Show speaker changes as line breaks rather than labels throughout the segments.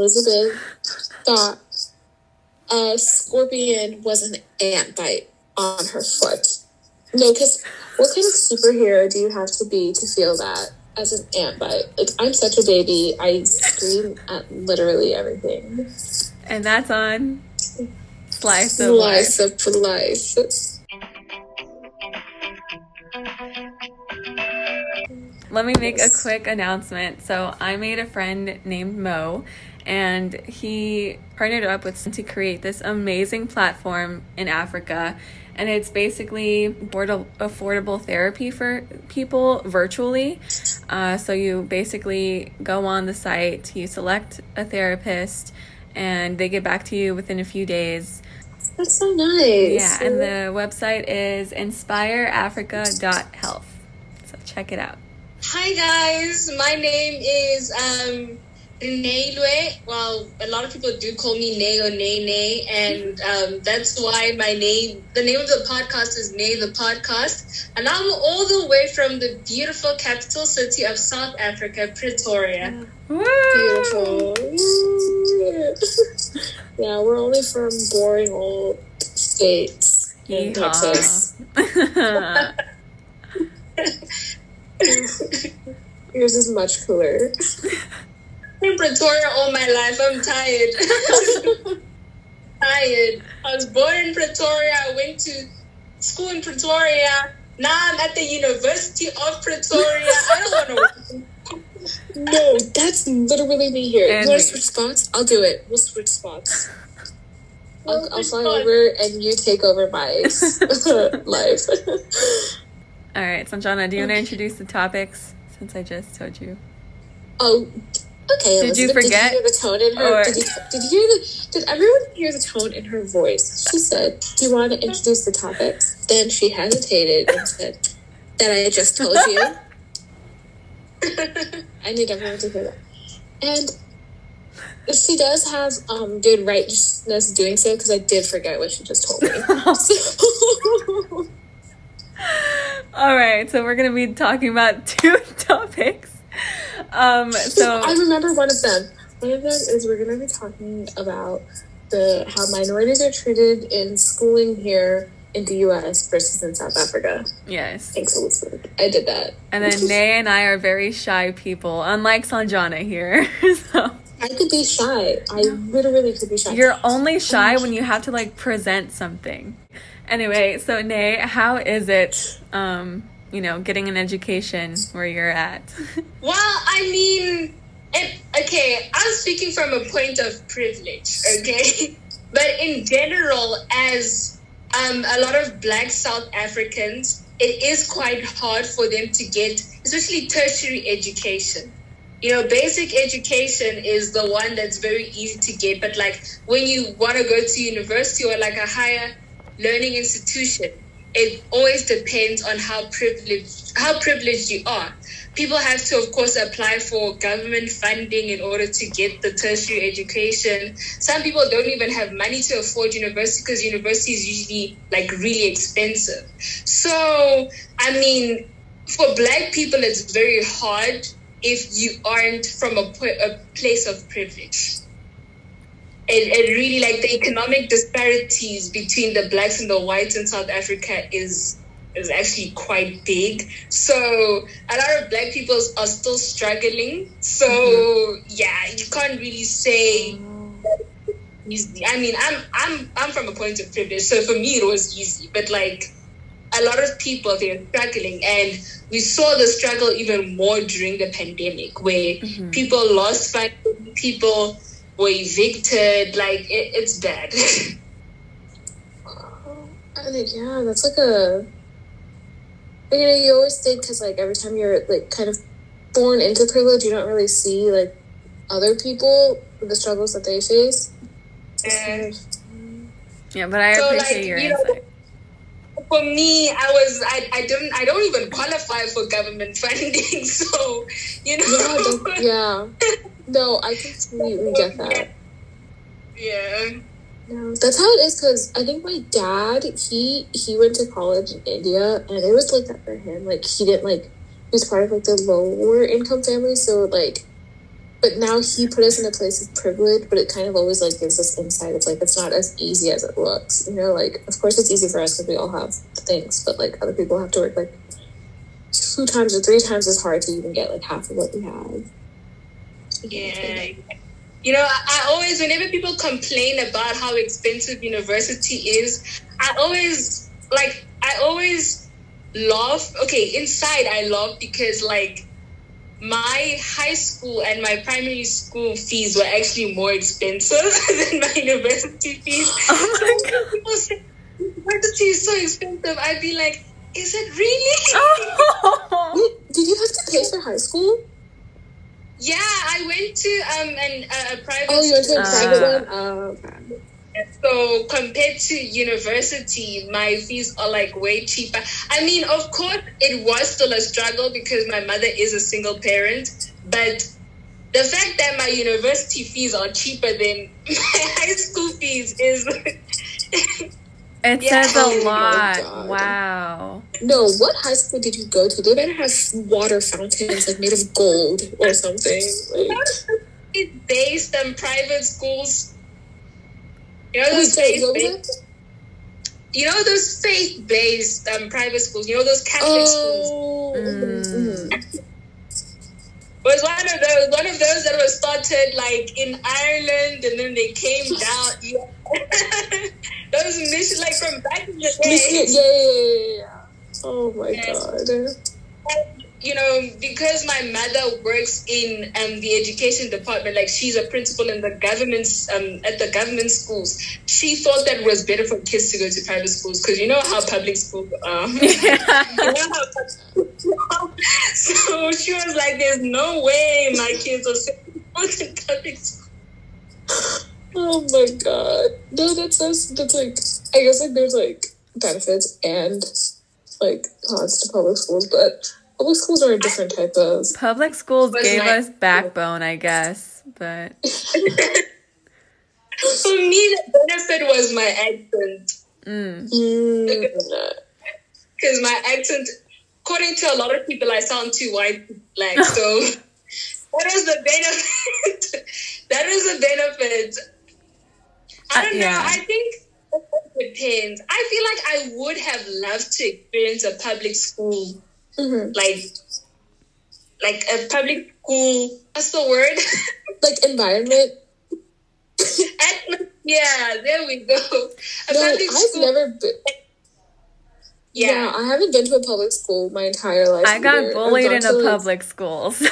Elizabeth thought a scorpion was an ant bite on her foot. No, because what kind of superhero do you have to be to feel that as an ant bite? Like, I'm such a baby. I scream at literally everything.
And that's on Slice of Life.
Slice of life.
Let me make a quick announcement. So, I made a friend named Mo, and he partnered up with to create this amazing platform in Africa. And it's basically affordable, affordable therapy for people virtually. Uh, so, you basically go on the site, you select a therapist, and they get back to you within a few days.
That's so nice.
Yeah, and the website is inspireafrica.health. So, check it out.
Hi guys, my name is um, Renee Well, a lot of people do call me Nay or Nay Nay, and um, that's why my name, the name of the podcast is Nay the Podcast. And I'm all the way from the beautiful capital city of South Africa, Pretoria.
Woo!
Beautiful. yeah, we're only from boring old states in Texas. Yours is much cooler.
In Pretoria all my life. I'm tired. tired. I was born in Pretoria. I went to school in Pretoria. Now I'm at the University of Pretoria. I don't want to.
No, that's literally me here.
And
you want to switch spots? I'll do it. We'll switch spots. I'll, I'll fly over and you take over my life.
All right, Sanjana, do you want to introduce the topics since I just told you?
oh, okay.
Did you forget?
Did you hear the tone in her?
Or-
Did, you, did you hear the? Did everyone hear the tone in her voice? She said, "Do you want to introduce the topics?" Then she hesitated and said, "That I just told you." I need everyone to hear that. And she does have um, good righteousness doing so because I did forget what she just told me. So-
All right, so we're gonna be talking about two topics. Um, so
I remember one of them. One of them is we're going to be talking about the how minorities are treated in schooling here in the U.S. versus in South Africa.
yes,
Thanks, Elizabeth. I did that.
and then Nay and I are very shy people, unlike Sanjana here. so
I could be shy. I literally could be shy.
you're only shy when you have to like present something. Anyway, so Nay, how is it? Um, you know, getting an education where you're at.
Well, I mean, it, okay, I'm speaking from a point of privilege, okay? But in general, as um, a lot of black South Africans, it is quite hard for them to get, especially tertiary education. You know, basic education is the one that's very easy to get, but like when you want to go to university or like a higher learning institution, it always depends on how privileged how privileged you are. People have to, of course, apply for government funding in order to get the tertiary education. Some people don't even have money to afford university because university is usually like really expensive. So, I mean, for black people, it's very hard if you aren't from a, a place of privilege it, it really like the economic disparities between the blacks and the whites in South Africa is is actually quite big. So a lot of black people are still struggling. So mm-hmm. yeah, you can't really say easy. I mean, I'm I'm I'm from a point of privilege, so for me it was easy. But like a lot of people they're struggling and we saw the struggle even more during the pandemic where mm-hmm. people lost funding, people were evicted, like it, it's bad.
I think, yeah, that's like a. You know, you always think because like every time you're like kind of born into privilege, you don't really see like other people the struggles that they face. It's
And
Yeah, but I
So,
appreciate
like,
your
you know-
insight.
for me, I was I, I don't I don't even qualify for government funding, so you know
yeah, yeah. No, I completely get that.
yeah.
No, that's how it is because I think my dad he he went to college in India and it was like that for him. Like he didn't like he was part of like the lower income family, so like but now he put us in a place of privilege, but it kind of always like gives us insight. It's like it's not as easy as it looks. You know, like of course it's easy for us because we all have things, but like other people have to work like two times or three times as hard to even get like half of what we have.
Yeah. You know, I, always, whenever people complain about how expensive university is, I always, like, I always laugh. Okay, inside I laugh because, like, my high school and my primary school fees were actually more expensive than my university fees.
Oh my
when people say university is so expensive, I'd be like, is it really?
Oh.
Wait, did you have to pay for high school?
Yeah, I went to um an, a, a private
Oh, you went to a
Uh,
private one. Oh, okay.
So compared to university, my fees are like way cheaper. I mean, of course, it was still a struggle because my mother is a single parent, but the fact that my university fees are cheaper than my high school fees is
It
Yeah.
says
Oh
a lot.
God.
Wow.
No, what high school did you go to? They better have water fountains like made of gold or something. Like,
it's based on private schools. You know those faith-based, you know those faith-based um, private schools. You know those Catholic schools.
Oh,
Mm.
mhm.
was one of those one of those that was started like in Ireland and then they came down. Those mission like from back in the day.
yeah, yeah, yeah, yeah. Oh my
Yes.
god.
You know, because my mother works in um, the education department, like she's a principal in the government's um, at the government schools. She thought that it was better for kids to go to private schools because you know how public schools are. You so she was like, "There's no way my kids are supposed to public school."
Oh my god. No, that's that's that's like I guess like there's like benefits and like cons to public schools, but public schools are a different type of
Public schools gave us backbone, I guess, but
For me, the benefit was my accent.
mm.
mm,
because my accent, according to a lot of people, I sound too white, black. So that is the benefit. that is the benefit. I
Uh,
don't know.
yeah.
I think it depends. I feel like I would have loved to experience a public school,
mhm.
like like a public school. What's the word?
like environment.
Atmos- yeah, there we go. A
No,
public
I've
school.
never been yeah.
yeah.
I haven't been to a public school my entire life.
I got
either.
Bullied in a
like,
public school, so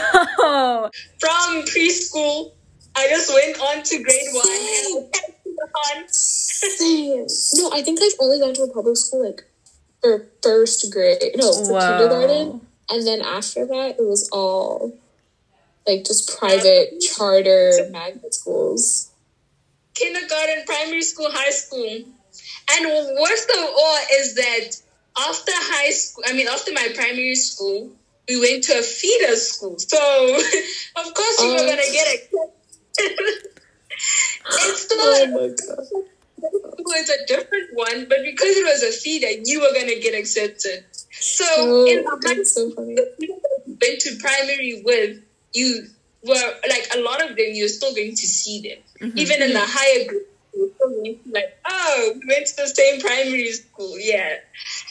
from preschool. I just went on to grade one and I kept on.
No, I think I've only gone to a public school like for first grade. No, for
Whoa.
kindergarten. And then after that, it was all like just private charter magnet schools.
kindergarten, primary school, high school. And worst of all is that after high school, I mean, after my primary school, we went to a feeder school. So, of course, you were
Oh.
going to get accepted. it's still
Oh my god.
it's a different one, but because it was a feeder, you were going to get accepted. So,
Oh,
in the
that's so funny.
went to primary with, you were like a lot of them, you're still going to see them. Mm-hmm. Even in the mm-hmm. higher group, you're still going to like, oh, we went to the same primary school. Yeah.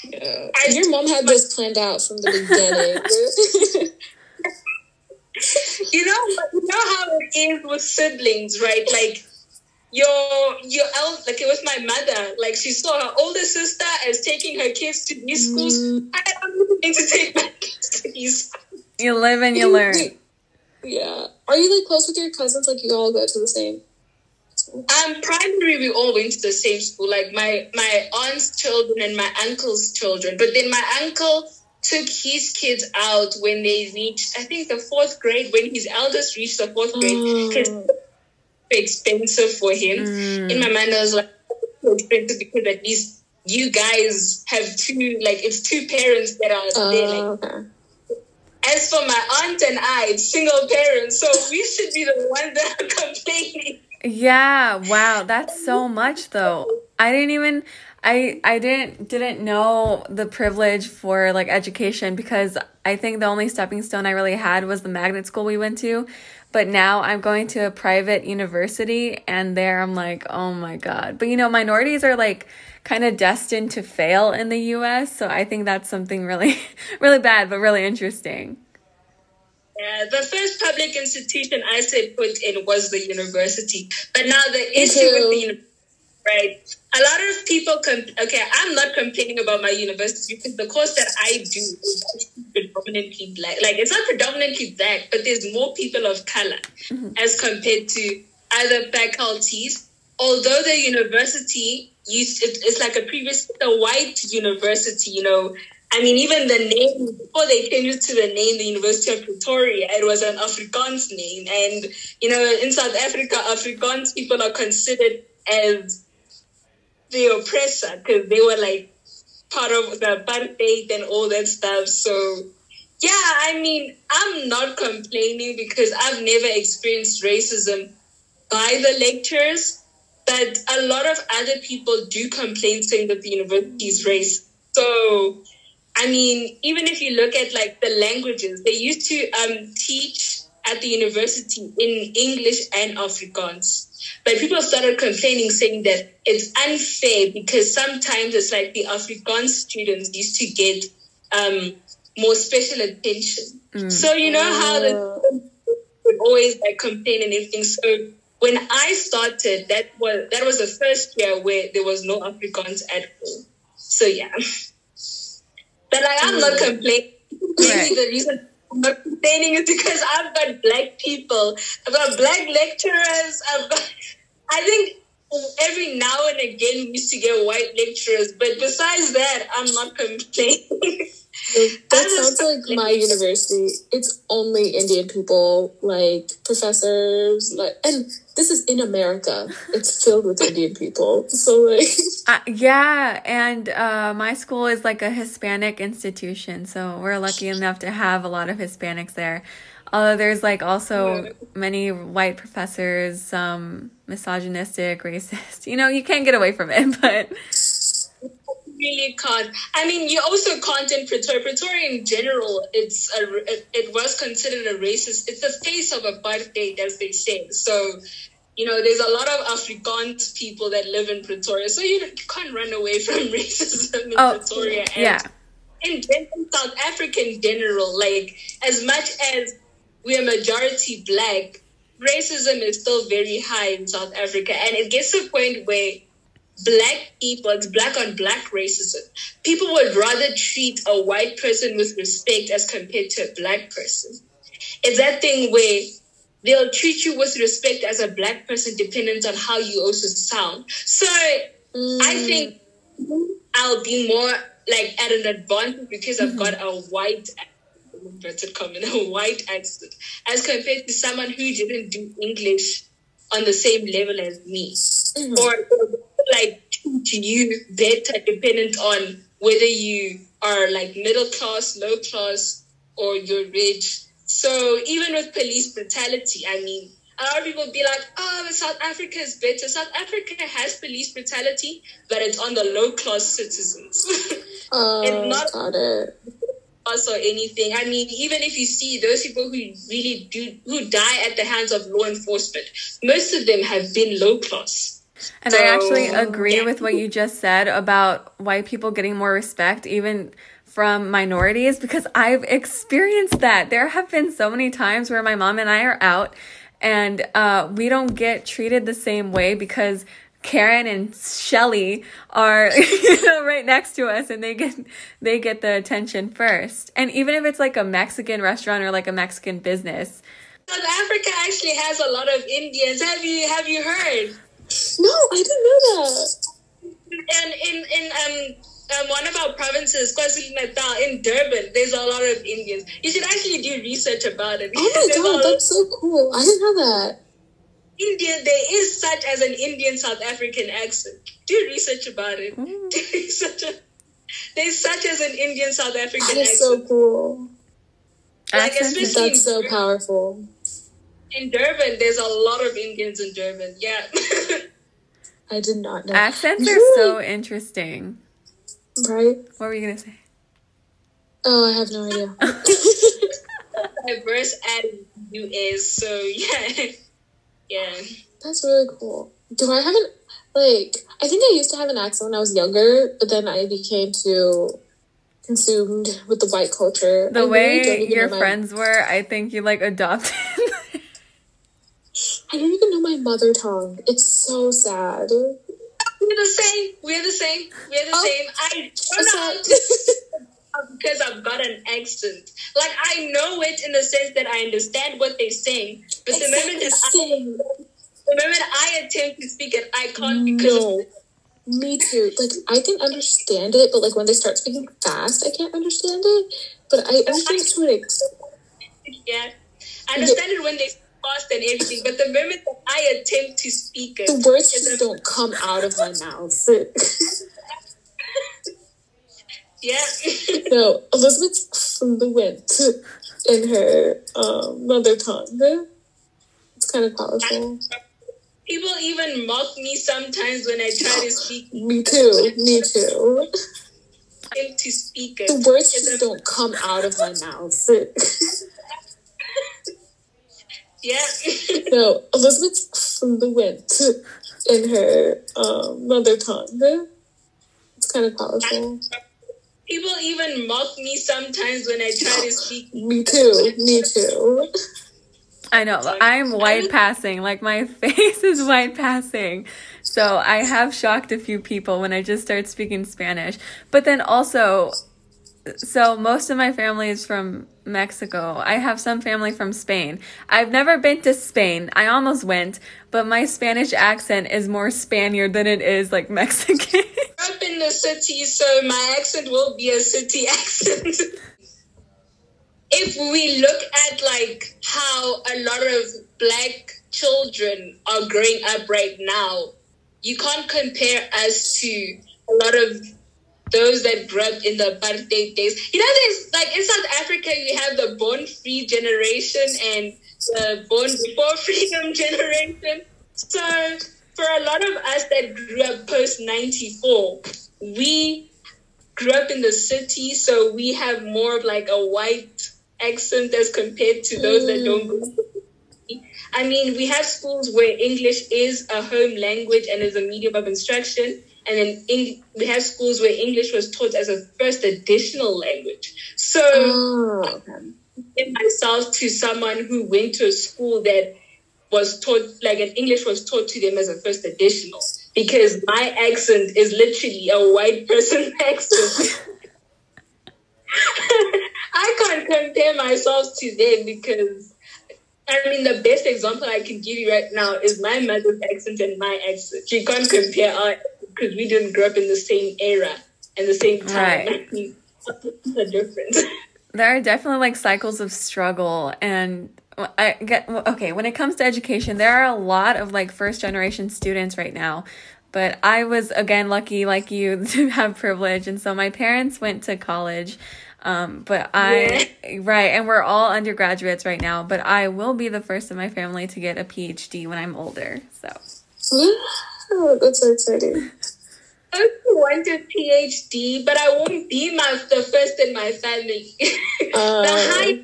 Yeah.
I-
Your mom had this planned out from the beginning.
You know, you know how it is with siblings, right? Like, your your el- like it was my mother. Like she saw her older sister as taking her kids to these schools.
Mm.
I am going to take my kids to these. schools.
you live and you learn.
yeah. Are you like close with your cousins? Like you all go to the same school?
Um, primary, we all went to the same school, like my my aunt's children and my uncle's children. But then my uncle took his kids out when they reached, I think, the fourth grade. When his eldest reached the fourth grade, because
Oh.
Expensive for him.
Mm.
In my mind, I was like, so expensive because at least you guys have two, like it's two parents that are there. Like,
Oh, okay.
as for my aunt and I, single parents, so we should be the ones that are complaining.
Yeah, wow, that's so much though. I didn't even I I didn't didn't know the privilege for like education because I think the only stepping stone I really had was the magnet school we went to. but now I'm going to a private university and there I'm like, oh my God. But you know, minorities are like kind of destined to fail in the US. So I think that's something really, really bad, but really interesting.
Yeah, the first public institution I said put in was the university. But now the issue with the right? A lot of people, com- okay, I'm not complaining about my university because the course that I do is predominantly black. Like, it's not predominantly black, but there's more people of color mm-hmm. as compared to other faculties. Although the university used, it, it's like a previous, a white university, you know, I mean, even the name, before they changed to the name, the University of Pretoria, it was an Afrikaans name. And, you know, in South Africa, Afrikaans people are considered as the oppressor because they were like part of the apartheid and all that stuff. So, yeah, I mean, I'm not complaining because I've never experienced racism by the lecturers, but a lot of other people do complain saying that the university is racist. So, I mean, even if you look at like the languages, they used to um, teach at the university in English and Afrikaans. But people started complaining, saying that it's unfair because sometimes it's like the Afrikaans students used to get um, more special attention. Mm. So you know how the would always like complain and everything. So when I started, that was that was the first year where there was no Afrikaans at all. So yeah, but like, I'm mm. not complaining. Right. the reason Not complaining is because I've got black people, I've got black lecturers, I've got I think every now and again we used to get white lecturers, but besides that, I'm not complaining.
that sounds like my university. It's only Indian people, like professors, like, and this is in America. It's filled with Indian people. So like,
uh, yeah, and uh, my school is like a Hispanic institution, so we're lucky enough to have a lot of Hispanics there. Although there's like also many white professors, some misogynistic, racist. You know, you can't get away from it, but
really can't. I mean, you also can't in Pretoria. Pretoria in general, it's a it, it was considered a racist. It's the face of apartheid, as they say. So, you know, there's a lot of Afrikaans people that live in Pretoria, so you can't run away from racism in oh, Pretoria. And
yeah.
In, in South Africa in general, like as much as we are majority black, racism is still very high in South Africa. And it gets to a point where black people, it's black on black racism. People would rather treat a white person with respect as compared to a black person. It's that thing where they'll treat you with respect as a black person dependent on how you also sound. So mm. I think I'll be more like at an advantage because I've got a white inverted comma, a white accent, as compared to someone who didn't do English on the same level as me. Mm-hmm. Or like to you better dependent on whether you are like middle class, low class, or you're rich. So even with police brutality, I mean, a lot of people be like, oh, South Africa is better. South Africa has police brutality, but it's on the low class citizens.
Oh, it's not got it
or anything. I mean, even if you see those people who really do who die at the hands of law enforcement, most of them have been low class.
And so, I actually agree yeah. with what you just said about white people getting more respect, even from minorities, because I've experienced that. There have been so many times where my mom and I are out and uh, we don't get treated the same way because Karen and Shelly are you know, right next to us and they get they get the attention first. And even if it's like a Mexican restaurant or like a Mexican business.
South Africa actually has a lot of Indians. Have you have you heard?
No, I didn't know that.
And in in um um, one of our provinces, KwaZulu Natal, in Durban, there's a lot of Indians. You should actually do research about it.
Oh my god, that's so cool! I didn't know that.
Indian, there is such as an Indian South African accent. Do research about it. Mm. such a, there's such as an Indian South African accent. That is
accent. so cool. Like, especially that's so Durban. powerful.
In Durban, there's a lot of Indians in Durban. Yeah.
I did not know.
Accents are so interesting.
Right?
What were you gonna say?
Oh, I have no idea.
diverse as you is. So yeah, yeah.
That's really cool. Do I have an like? I think I used to have an accent when I was younger, but then I became too consumed with the white culture.
The
I
way
really
your
know my-
friends were, I think you like adopted.
I don't even know my mother tongue. It's so sad.
We're the same. We're the same. We're the
Oh.
same. I don't know how
that?
to because I've got an accent. Like I know it in the sense that I understand what they're saying, but the moment
Exactly
that I, the moment I attempt to speak it, I can't because
No. Me too. Like I can understand it, but like when they start speaking fast, I can't understand it. But I understand it to an ex-
yeah, I understand it when they fast and everything, but the moment that I attempt to speak it,
the words just don't come out of my mouth.
yeah.
no, Elizabeth's fluent in her um, mother tongue. It's kind of powerful.
People even mock me sometimes when I try to speak
Me too. Me too.
to speak it.
The words just don't come out of my mouth.
Yeah.
no, Elizabeth's fluent in her um, mother tongue. It's kind of powerful.
People even mock me sometimes when I try to speak.
Me too. Me too.
I know. I'm white passing. Like my face is white passing. So I have shocked a few people when I just start speaking Spanish. But then also, so most of my family is from Mexico. I have some family from Spain. I've never been to Spain. I almost went, but my Spanish accent is more Spaniard than it is like Mexican.
up in the city, so my accent will be a city accent. if we look at like how a lot of black children are growing up right now, you can't compare us to a lot of those that grew up in the apartheid days. You know, there's like in South Africa, you have the born free generation and the born before freedom generation. So for a lot of us that grew up post 94, we grew up in the city, so we have more of like a white accent as compared to those that don't hmm. go to the city. I mean, we have schools where English is a home language and is a medium of instruction. And then we have schools where English was taught as a first additional language. So
Oh,
myself to someone who went to a school that was taught like an English was taught to them as a first additional because my accent is literally a white person accent. I can't compare myself to them because I mean the best example I can give you right now is my mother's accent and my accent. You can't compare our because we didn't grow up in the same era and the same time.
Right.
The difference?
there are definitely like cycles of struggle and I get okay when it comes to education there are a lot of like first generation students right now but I was again lucky like you to have privilege and so my parents went to college um, but I right and we're all undergraduates right now but I will be the first in my family to get a PhD when I'm older so
Oh, that's so exciting.
I want a PhD, but I won't be my the first in my family.
Uh,
the high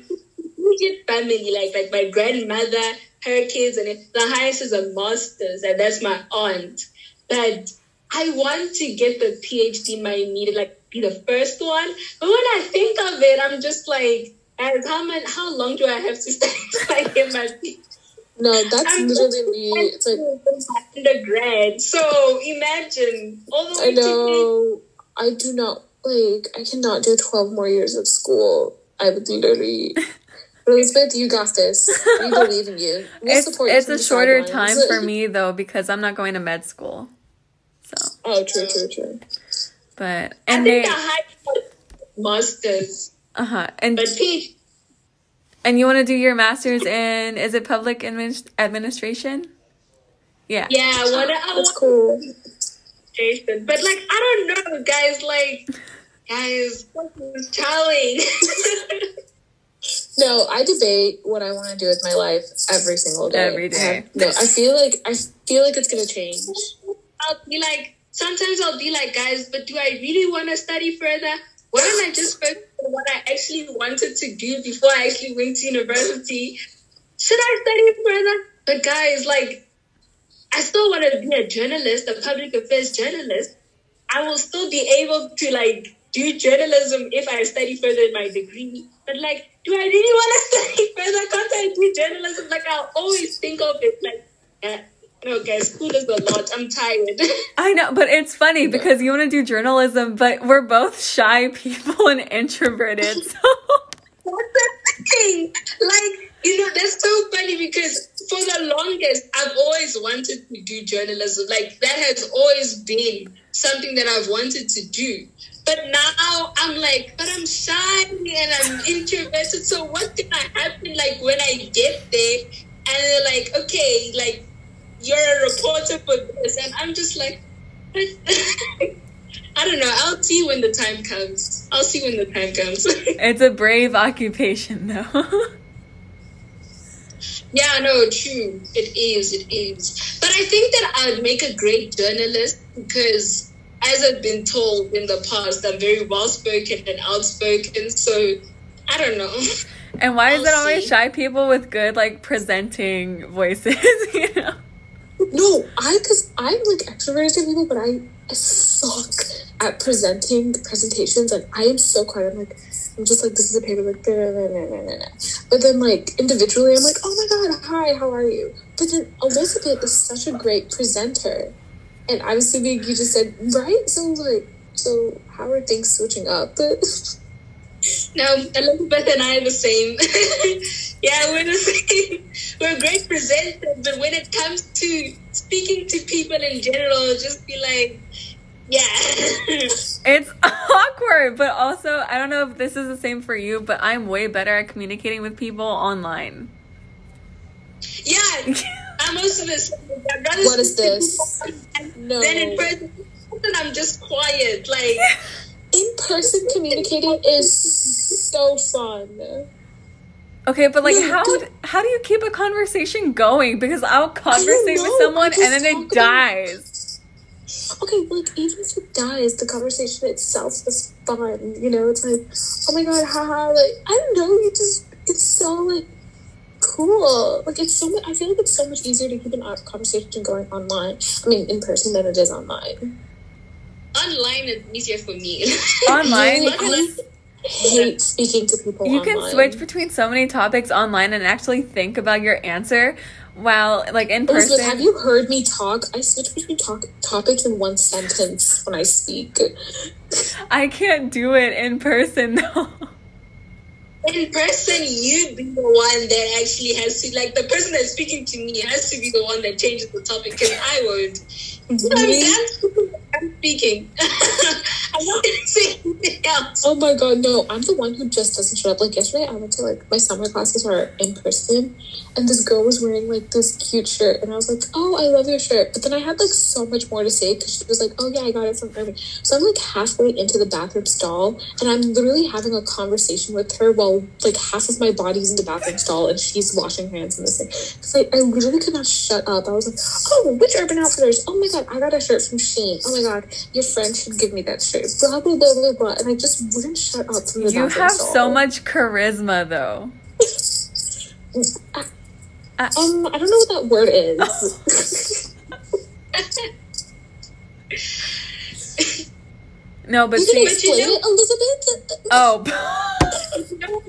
immediate family, like like my grandmother, her kids, and the highest is a master's, and that's my aunt. But I want to get the PhD, my immediate, like be the first one. But when I think of it, I'm just like, as how much, how long do I have to study I get my PhD?
No, that's
I'm
literally me. It's like
undergrad. So imagine all the way
I
to
know I do not like I cannot do twelve more years of school. I would literally Elizabeth, you got this. We believe in you. We'll
it's
support you
it's
from
a
the
shorter time for me though because I'm not going to med school so
Oh, true, true, true.
but
I
and
think
they
the high masters,
uh-huh and
but PhD.
And you want to do your master's in is it public admin- administration? Yeah.
Yeah, what a,
That's cool.
Jason, but like I don't know, guys. Like, guys, what is telling?
No, I debate what I want to do with my life every single day.
Every day.
I have- no, I feel like I feel like it's gonna change.
I'll be like, sometimes I'll be like, guys, but do I really want to study further? Why don't I just focus what I actually wanted to do before I actually went to university. Should I study further? But guys, like, I still want to be a journalist, a public affairs journalist. I will still be able to like do journalism if I study further in my degree. But like, do I really want to study further? Can't I do journalism? Like, I'll always think of it like, yeah, no, guys, school is a lot. I'm tired.
I know, but it's funny because you want to do journalism, but we're both shy people and introverted. So
That's the thing. Like, you know, that's so funny because for the longest, I've always wanted to do journalism. Like, that has always been something that I've wanted to do. But now I'm like, but I'm shy and I'm introverted. So what's gonna happen like when I get there and they're like, okay, like you're a reporter for this, and I'm just like, I don't know. I'll see when the time comes. I'll see when the time comes.
it's a brave occupation, though.
yeah, no, true. It is. It is. But I think that I'd make a great journalist because, as I've been told in the past, I'm very well spoken and outspoken. So I don't know.
And why is
I'll
it always shy people with good, like, presenting voices, you know?
No, I because I'm like extroverted people, but I, I suck at presenting presentations. Like I am so quiet. I'm like I'm just like this is a paper like but then like individually I'm like oh my god hi how are you? But then Elizabeth is such a great presenter, and I'm assuming you just said right. So like so how are things switching up?
No, Elizabeth and I are the same. yeah, we're the same. We're great presenters, but when it comes to speaking to people in general, just be like, yeah.
It's awkward, but also, I don't know if this is the same for you, but I'm way better at communicating with people online.
yeah, I'm also the same.
What is this? No.
Then in person, I'm just quiet. Like,
In person communicating is so fun.
Okay, but like,
No,
how how do you keep a conversation going? Because I'll conversate with someone and then it
about-
dies.
Okay, like even if it dies, the conversation itself is fun. You know, it's like, oh my god, haha. Like I don't know, you just it's so like cool. Like it's so much. I feel like it's so much easier to keep an conversation going online. I mean, in person than it is online.
Online is easier for me.
Online,
Really, hate speaking to people.
you can switch between so many topics online and actually think about your answer, while like in
Elizabeth, have you heard me talk? I switch between talk topics in one sentence when I speak.
I can't do it in person though.
in person, you'd be the one that actually has to, like, the person that's speaking to me has to be the one that changes the topic because I I'm speaking. I'm not to say anything else.
Oh my god, no! I'm the one who just doesn't shut up. Like yesterday, I went to like my summer classes were in person, and this girl was wearing like this cute shirt, and I was like, "Oh, I love your shirt." But then I had like so much more to say because she was like, "Oh yeah, I got it from Urban." So I'm like halfway into the bathroom stall, and I'm literally having a conversation with her while like half of my body's in the bathroom stall, and she's washing hands in the sink. Because like I literally could not shut up. I was like, "Oh, which Urban Outfitters? Oh my god, I got a shirt from Shein. Oh my god, your friend should give me that shirt." Blah blah blah blah blah, and I just wouldn't shut up from the
You have
stall.
so much charisma though.
Um, I don't know what that word is.
No, but
you can
see,
explain
know-
it, Elizabeth.
oh,
You know,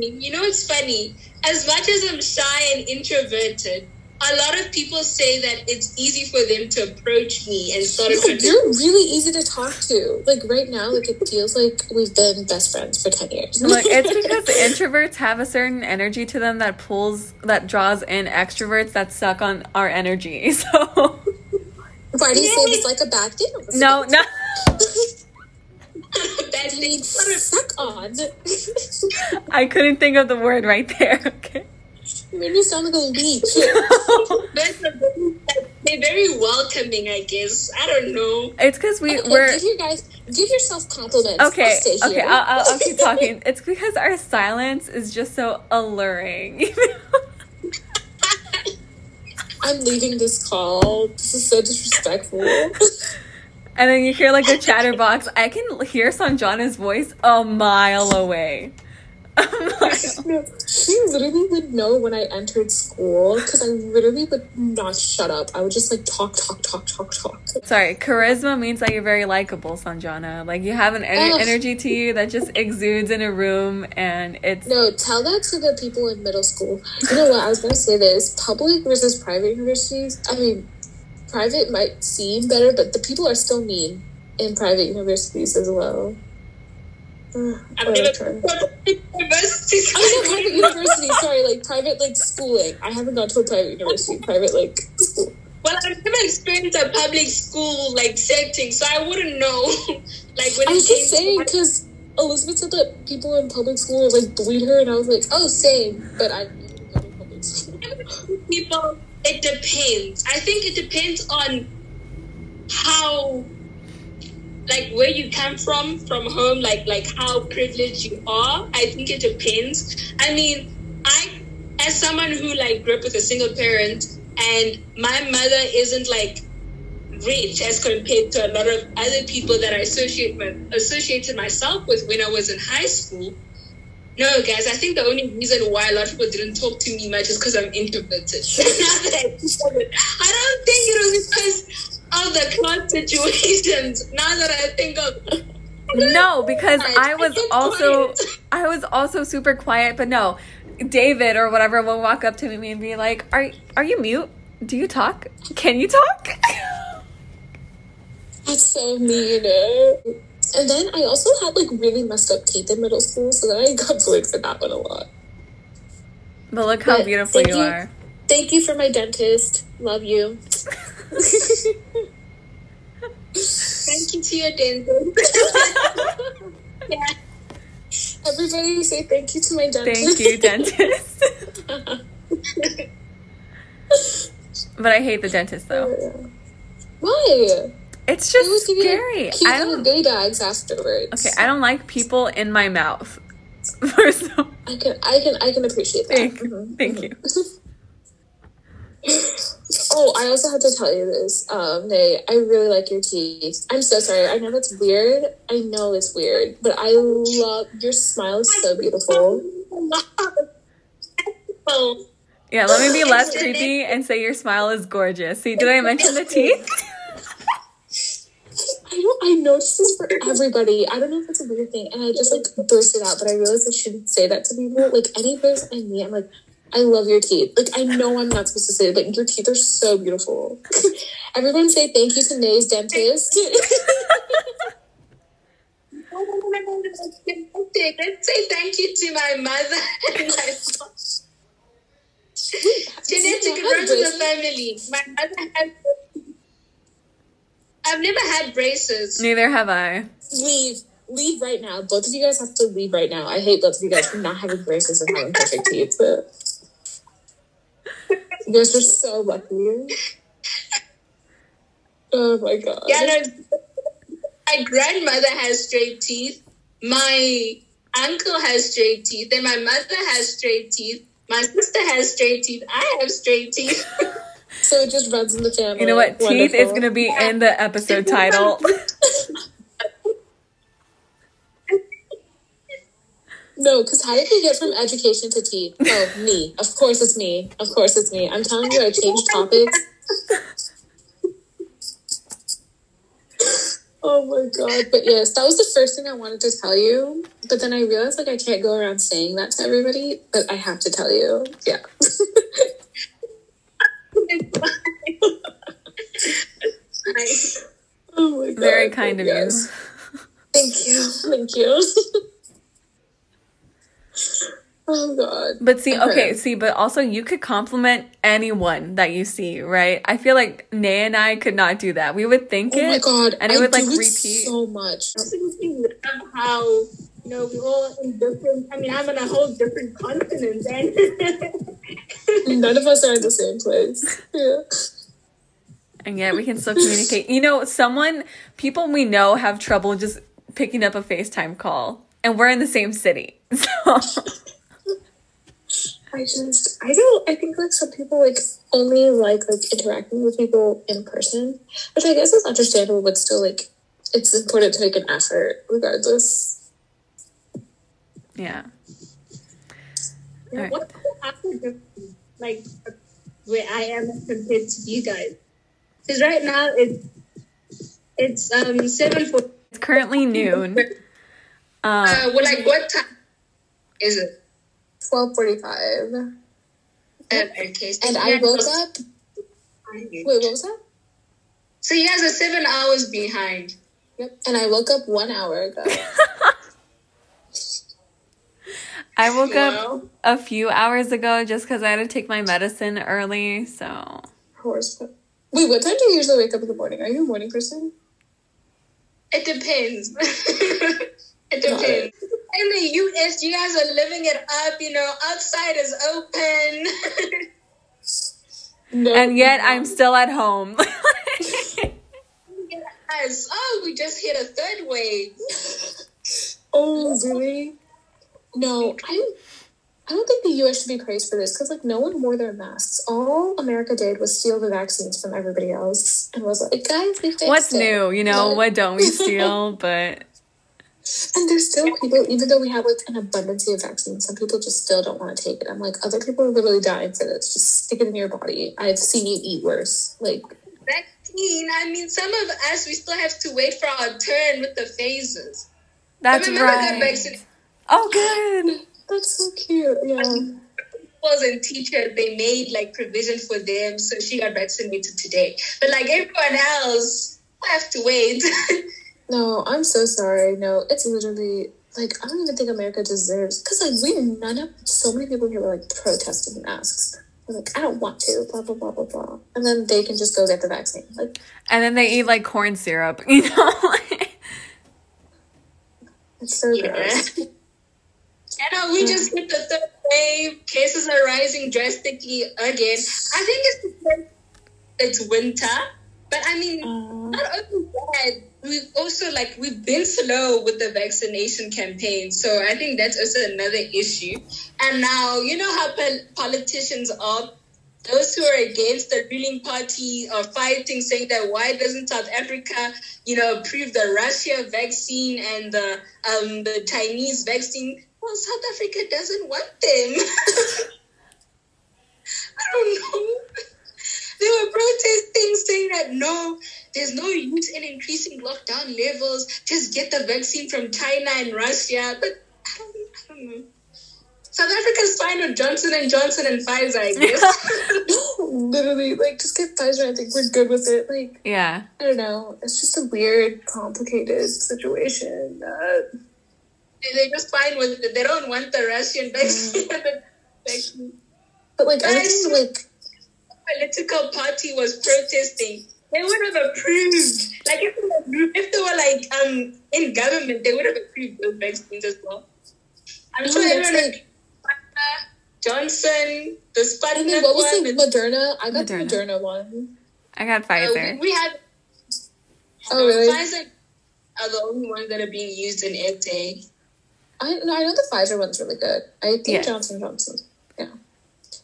you know what's funny? As much as I'm shy and introverted, a lot of people say that it's easy for them to approach me and start a
No,
conversation.
you're really easy to talk to. Like right now, like it feels like we've been best friends for ten years.
Look, it's because introverts have a certain energy to them that pulls, that draws in extroverts that suck on our energy. So,
Why do you say it's like a bad thing?
no, no.
Bad
You mean suck on?
I couldn't think of the word right there. Okay.
You made me sound like a leech.
They're very welcoming, I guess. I don't know.
It's because we
Okay,
we're
give your guys, give yourself compliments.
okay.
I'll
Okay. I'll, I'll, I'll keep talking. It's because our silence is just so alluring.
I'm leaving this call. This is so disrespectful.
and then you hear like a chatterbox. I can hear Sanjana's voice a mile away.
No, she literally would know when I entered school because I literally would not shut up. I would just like talk, talk, talk, talk, talk.
Sorry, charisma means that you're very likable, Sanjana. Like you have an
Ugh.
energy to you that just exudes in a room, and it's
No, tell that to the people in middle school. You know what? I was gonna say this: public versus private universities. I mean, private might seem better, but the people are still mean in private universities as well. Ugh,
I'm gonna
whatever.
university.
I mean, private university. Sorry, like private, like schooling. I haven't gone to a private university. Private, like school.
Well, I've never experienced a public school like setting, so I wouldn't know. like when
I
it
was
came
just saying
to
because Elizabeth said that people in public school like bullied her, and I was like, oh, same. But I didn't go to public school.
people, it depends. I think it depends on how, like, where you come from, from home, like, like how privileged you are. I think it depends. I mean, I, as someone who like grew up with a single parent, and my mother isn't like rich as compared to a lot of other people that I associate with, associated myself with when I was in high school. No, guys, I think the only reason why a lot of people didn't talk to me much is because I'm introverted. I don't think it was because of the class situations. Now that I think of
no because I was also
quiet.
I was also super quiet, but no, David or whatever will walk up to me and be like, "Are are you mute? Do you talk? Can you talk?"
That's so mean. eh? And then I also had like really messed up teeth in middle school, so then I got bullied for that one a lot.
but look how
But
beautiful you
you.
are.
Thank you for my dentist. Love you.
Thank you to your dentist. yeah.
Everybody say thank you to my dentist.
Thank you, dentist. but I hate the dentist though.
Why?
It's
They
just
you
scary.
cute
I don't.
bags afterwards.
Okay, I don't like people in my mouth. First
I can, I can, I can appreciate that.
thank,
Mhm.
thank you.
Oh, I also have to tell you this. Um, Nay, I really like your teeth. I'm so sorry. I know that's weird. I know it's weird, but I love your smile is so beautiful.
Yeah, let me be less creepy and say your smile is gorgeous. See, did I mention the teeth?
I don't. I notice this for everybody. I don't know if it's a weird thing, and I just like burst it out. But I realized I shouldn't say that to people. Like any person I meet, I'm like, I love your teeth. Like I know I'm not supposed to say it, but your teeth are so beautiful. Everyone say thank you to Nay's dentist.
Let's say thank you to my mother and my father. Genetic
You have
runs the
braces?
family. My mother has. I've never had braces.
Neither have I.
leave. Leave right now. Both of you guys have to leave right now. I hate both of you guys for not having braces and having perfect teeth. But you guys are so lucky. Oh my god.
Yeah, no. My grandmother has straight teeth. My uncle has straight teeth. And my mother has straight teeth. My sister has straight teeth. I have straight teeth.
So it just runs in the family.
You know what? Teeth is gonna be in the episode title.
No, because how did we get from education to teeth? Oh, me. Of course it's me. Of course it's me. I'm telling you, I changed topics. Oh my god. But yes, that was the first thing I wanted to tell you. But then I realized like I can't go around saying that to everybody, but I have to tell you. Yeah.
Nice.
oh my god.
Very kind of
Yes.
you.
Thank you. Thank you. oh god.
But see,
Okay.
okay, see, but also you could compliment anyone that you see, right? I feel like Nay and I could not do that. We would think
oh,
it Oh it,
my god.
and it
I
would like
it
repeat.
so much.
absolutely love how you know we all in different. I mean, I'm in a whole different continent, and
None of us are in the same place. Yeah.
and yet we can still communicate. You know, someone, people we know have trouble just picking up a FaceTime call, and we're in the same city. So
I just I don't I think like some people like only like like interacting with people in person, which I guess is understandable, but still like it's important to make an effort regardless.
Yeah.
Yeah,
Alright.
What's the after like where I am compared to you guys? Because right now it's it's um seven for
It's currently noon. Um,
uh well like what time is it?
Twelve forty five.
Okay,
And I woke up wait, what was that?
So you guys are seven hours behind.
Yep. And I woke up one hour ago.
I woke up a few hours ago just because I had to take my medicine early. So
Horse. Wait, what time do you usually wake up in the morning? Are you a morning person?
It depends. it depends. In the US, you guys are living it up. You know, outside is open.
No.
and yet I'm still at home.
Yes. Oh, we just hit a third wave.
Oh, really? No, I I don't think the U.S. should be praised for this because like no one wore their masks. All America did was steal the vaccines from everybody else and was like, guys, we fixed
What's
it.
new? You know,
But-
what don't we steal? But
And there's still people, even though we have like an abundance of vaccines, some people just still don't want to take it. I'm like, other people are literally dying for this. Just stick it in your body. I've seen you eat worse. Like,
Vaccine. I mean, some of us we still have to wait for our turn with the phases.
that's
remember that
right. Oh, good.
that's so cute. Yeah.
principals and teachers they made like provision for them, so she got vaccinated today. But like everyone else, I have to wait.
No, I'm so sorry. No, it's literally like I don't even think America deserves because like we none of so many people here were like protesting masks. They're like, I don't want to, blah blah blah blah blah, and then they can just go get the vaccine. Like,
And then they eat like corn syrup, you know?
it's so
yeah.
gross.
I know we just hit the third wave. Cases are rising drastically again. I think it's because it's winter, but I mean,
Uh,
not only that, we've also like we've been slow with the vaccination campaign. So I think that's also another issue. And now you know how pol- politicians are. Those who are against the ruling party are fighting, saying that why doesn't South Africa, you know, approve the Russia vaccine and the um, the Chinese vaccine? Well, South Africa doesn't want them. I don't know. They were protesting, saying that no, there's no use in increasing lockdown levels. Just get the vaccine from China and Russia. But I don't, I don't know. South Africa's fine with Johnson and Johnson and Pfizer, I guess.
literally, like just get Pfizer. I think we're good with it. Like,
yeah.
I don't know. It's just a weird, complicated situation. That
They're just fine with it. They don't want the Russian mm. vaccine. vaccine.
but like, I think like
political party was protesting, they would have approved. Like if they were, if they were like um in government, they would have approved those vaccines as well. I'm
No,
sure
that's
everyone
like-
like Johnson, the
and
Sputnik
then what was
one.
the Moderna? I got
Moderna.
the Moderna one.
I got
uh,
Pfizer.
we, we had.
Oh, really?
Pfizer are the only ones that are being used in SA.
I no, I know the Pfizer one's really good. I think
Yes.
Johnson Johnson. Yeah.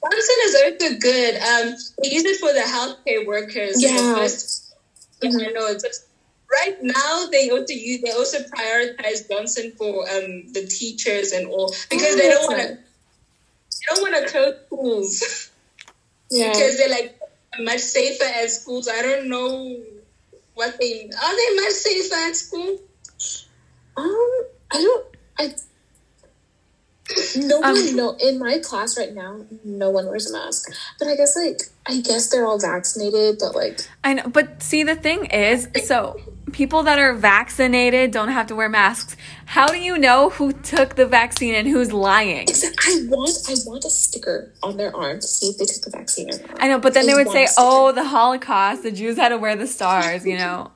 Johnson is also good. Um, they use it for the healthcare workers.
Yeah.
first- yeah, I know. It's right now, they also use they also prioritize Johnson for um the teachers and all because
Oh,
they don't want to they don't want to close schools
Yeah.
because they're like much safer at schools. I don't know what they are. They much safer at school.
Um, I don't. I. No
Um,
one, no. In my class right now, no one wears a mask. But I guess, like, I guess they're all vaccinated. But like,
I know, but see, the thing is, so people that are vaccinated don't have to wear masks. How do you know who took the vaccine and who's lying?
I want, I want a sticker on their arm to see if they took the vaccine or not.
I know, but then they would say. "Oh, the Holocaust, the Jews had to wear the stars," you know.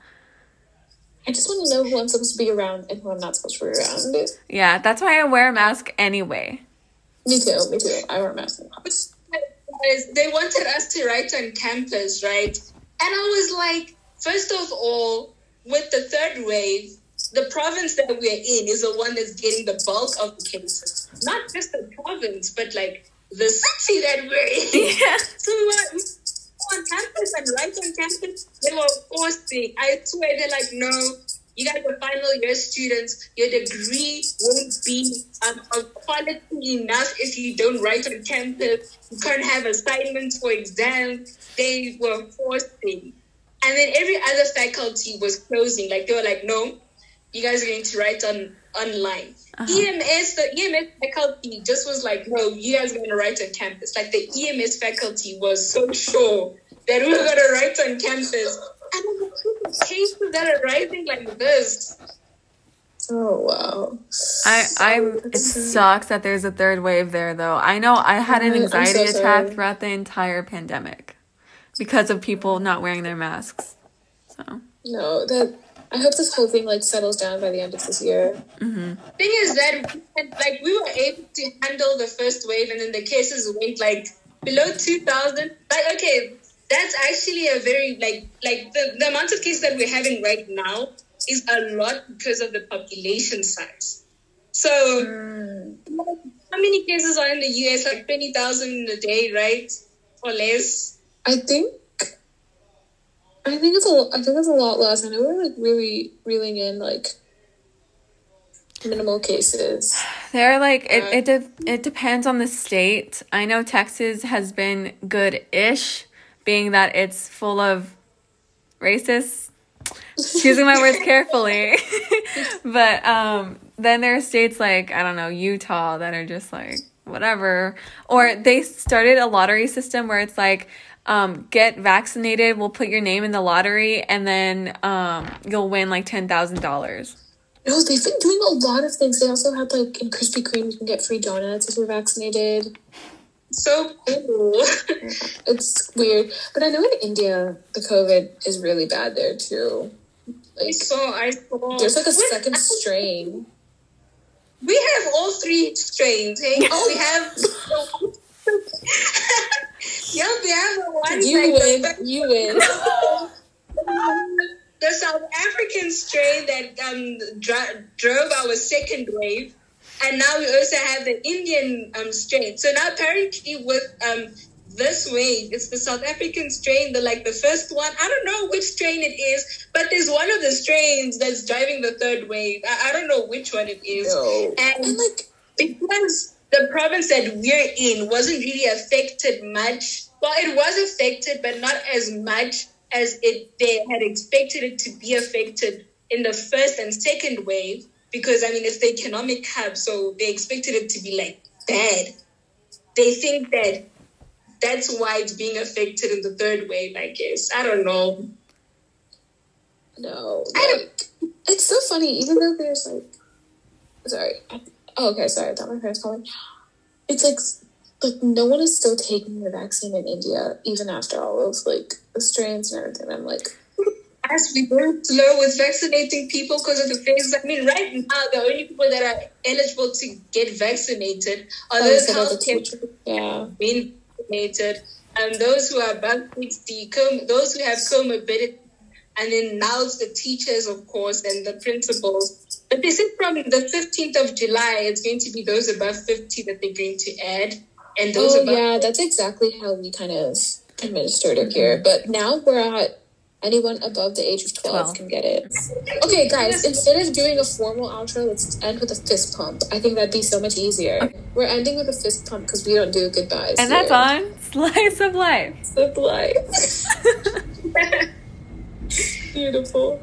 I just want to know who I'm supposed to be around and who I'm not supposed to be around.
Yeah, that's why I wear a mask anyway.
Me too. Me too. I wear a mask in class.
Guys, they wanted us to write on campus, right? And I was like, first of all, with the third wave, the province that we're in is the one that's getting the bulk of the cases. Not just the province, but like the city that we're in.
Yeah.
So we were on campus and right on campus, they were forcing. I swear, they're like, no, you guys are final year students. Your degree won't be um, of quality enough if you don't write on campus. You can't have assignments for exams. They were forcing. And then every other faculty was closing. Like, they were like, no, you guys are going to write on online.
Uh-huh.
EMS, the EMS faculty just was like, no, you guys are going to write on campus. Like the EMS faculty was so sure that we were going to write on campus. And then the cases that are rising like this.
Oh wow.
I I'm it sucks that there's a third wave there though. I know I had an anxiety
so
attack throughout the entire pandemic because of people not wearing their masks. So
No, that I hope this whole thing like settles down by the end of this year.
mhm.
Thing is that we had, like we were able to handle the first wave, and then the cases went like below two thousand. Like okay, that's actually a very like like the, the amount of cases that we're having right now is a lot because of the population size. So
Mm.
how many cases are in the US? Like twenty thousand a day, right, or less?
I think I think it's a I think it's a lot less. I know we're like really reeling in like minimal cases.
They're like it it de- it depends on the state. I know Texas has been good-ish, being that it's full of racists. Choosing my words carefully. but um then there are states like I don't know, Utah that are just like whatever. Or they started a lottery system where it's like um, get vaccinated, we'll put your name in the lottery, and then um, you'll win like ten thousand dollars.
No, they've been doing a lot of things. They also had like in Krispy Kreme you can get free donuts if you're vaccinated.
So cool.
It's weird. But I know in India the COVID is really bad there too.
I
Like
saw. I saw.
there's like a
Wait,
second strain.
We have all three strains. Hey,
Oh.
we have. we one.
You win.
The,
You win.
the South African strain that um dra- drove our second wave, and now we also have the Indian um strain. So now apparently with um this wave, it's the South African strain, the like the first one. I don't know which strain it is, but there's one of the strains that's driving the third wave. I, I don't know which one it is.
No.
And
And like
because the province that we're in wasn't really affected much. Well, it was affected, but not as much as it they had expected it to be affected in the first and second wave. Because I mean, it's the economic hub, so they expected it to be like bad. They think that that's why it's being affected in the third wave. I guess I don't know.
No,
I don't-
it's so funny. Even though there's like, sorry. Oh, okay, sorry. I thought my parents calling. It's like, like no one is still taking the vaccine in India, even after all of like the strains and everything. I'm like,
as we go slow with vaccinating people because of the phases. I mean, right now, the only people that are eligible to get vaccinated are
oh,
those
so that's a
healthcare.
Yeah.
being vaccinated, and those who are above 60, com- those who have comorbidity, and then now it's the teachers, of course, and the principals. But they said from the 15th of July, it's going to be those above 50 that they're going to add. And those
Oh
above
yeah, that's exactly how we kind of administered it here. But now we're at anyone above the age of 12,
12.
can get it. Okay, guys, instead of doing a formal outro, let's end with a fist pump. I think that'd be so much easier. We're ending with a fist pump because we don't do goodbyes.
And that's
here.
on Slice of Life.
Good life. Beautiful.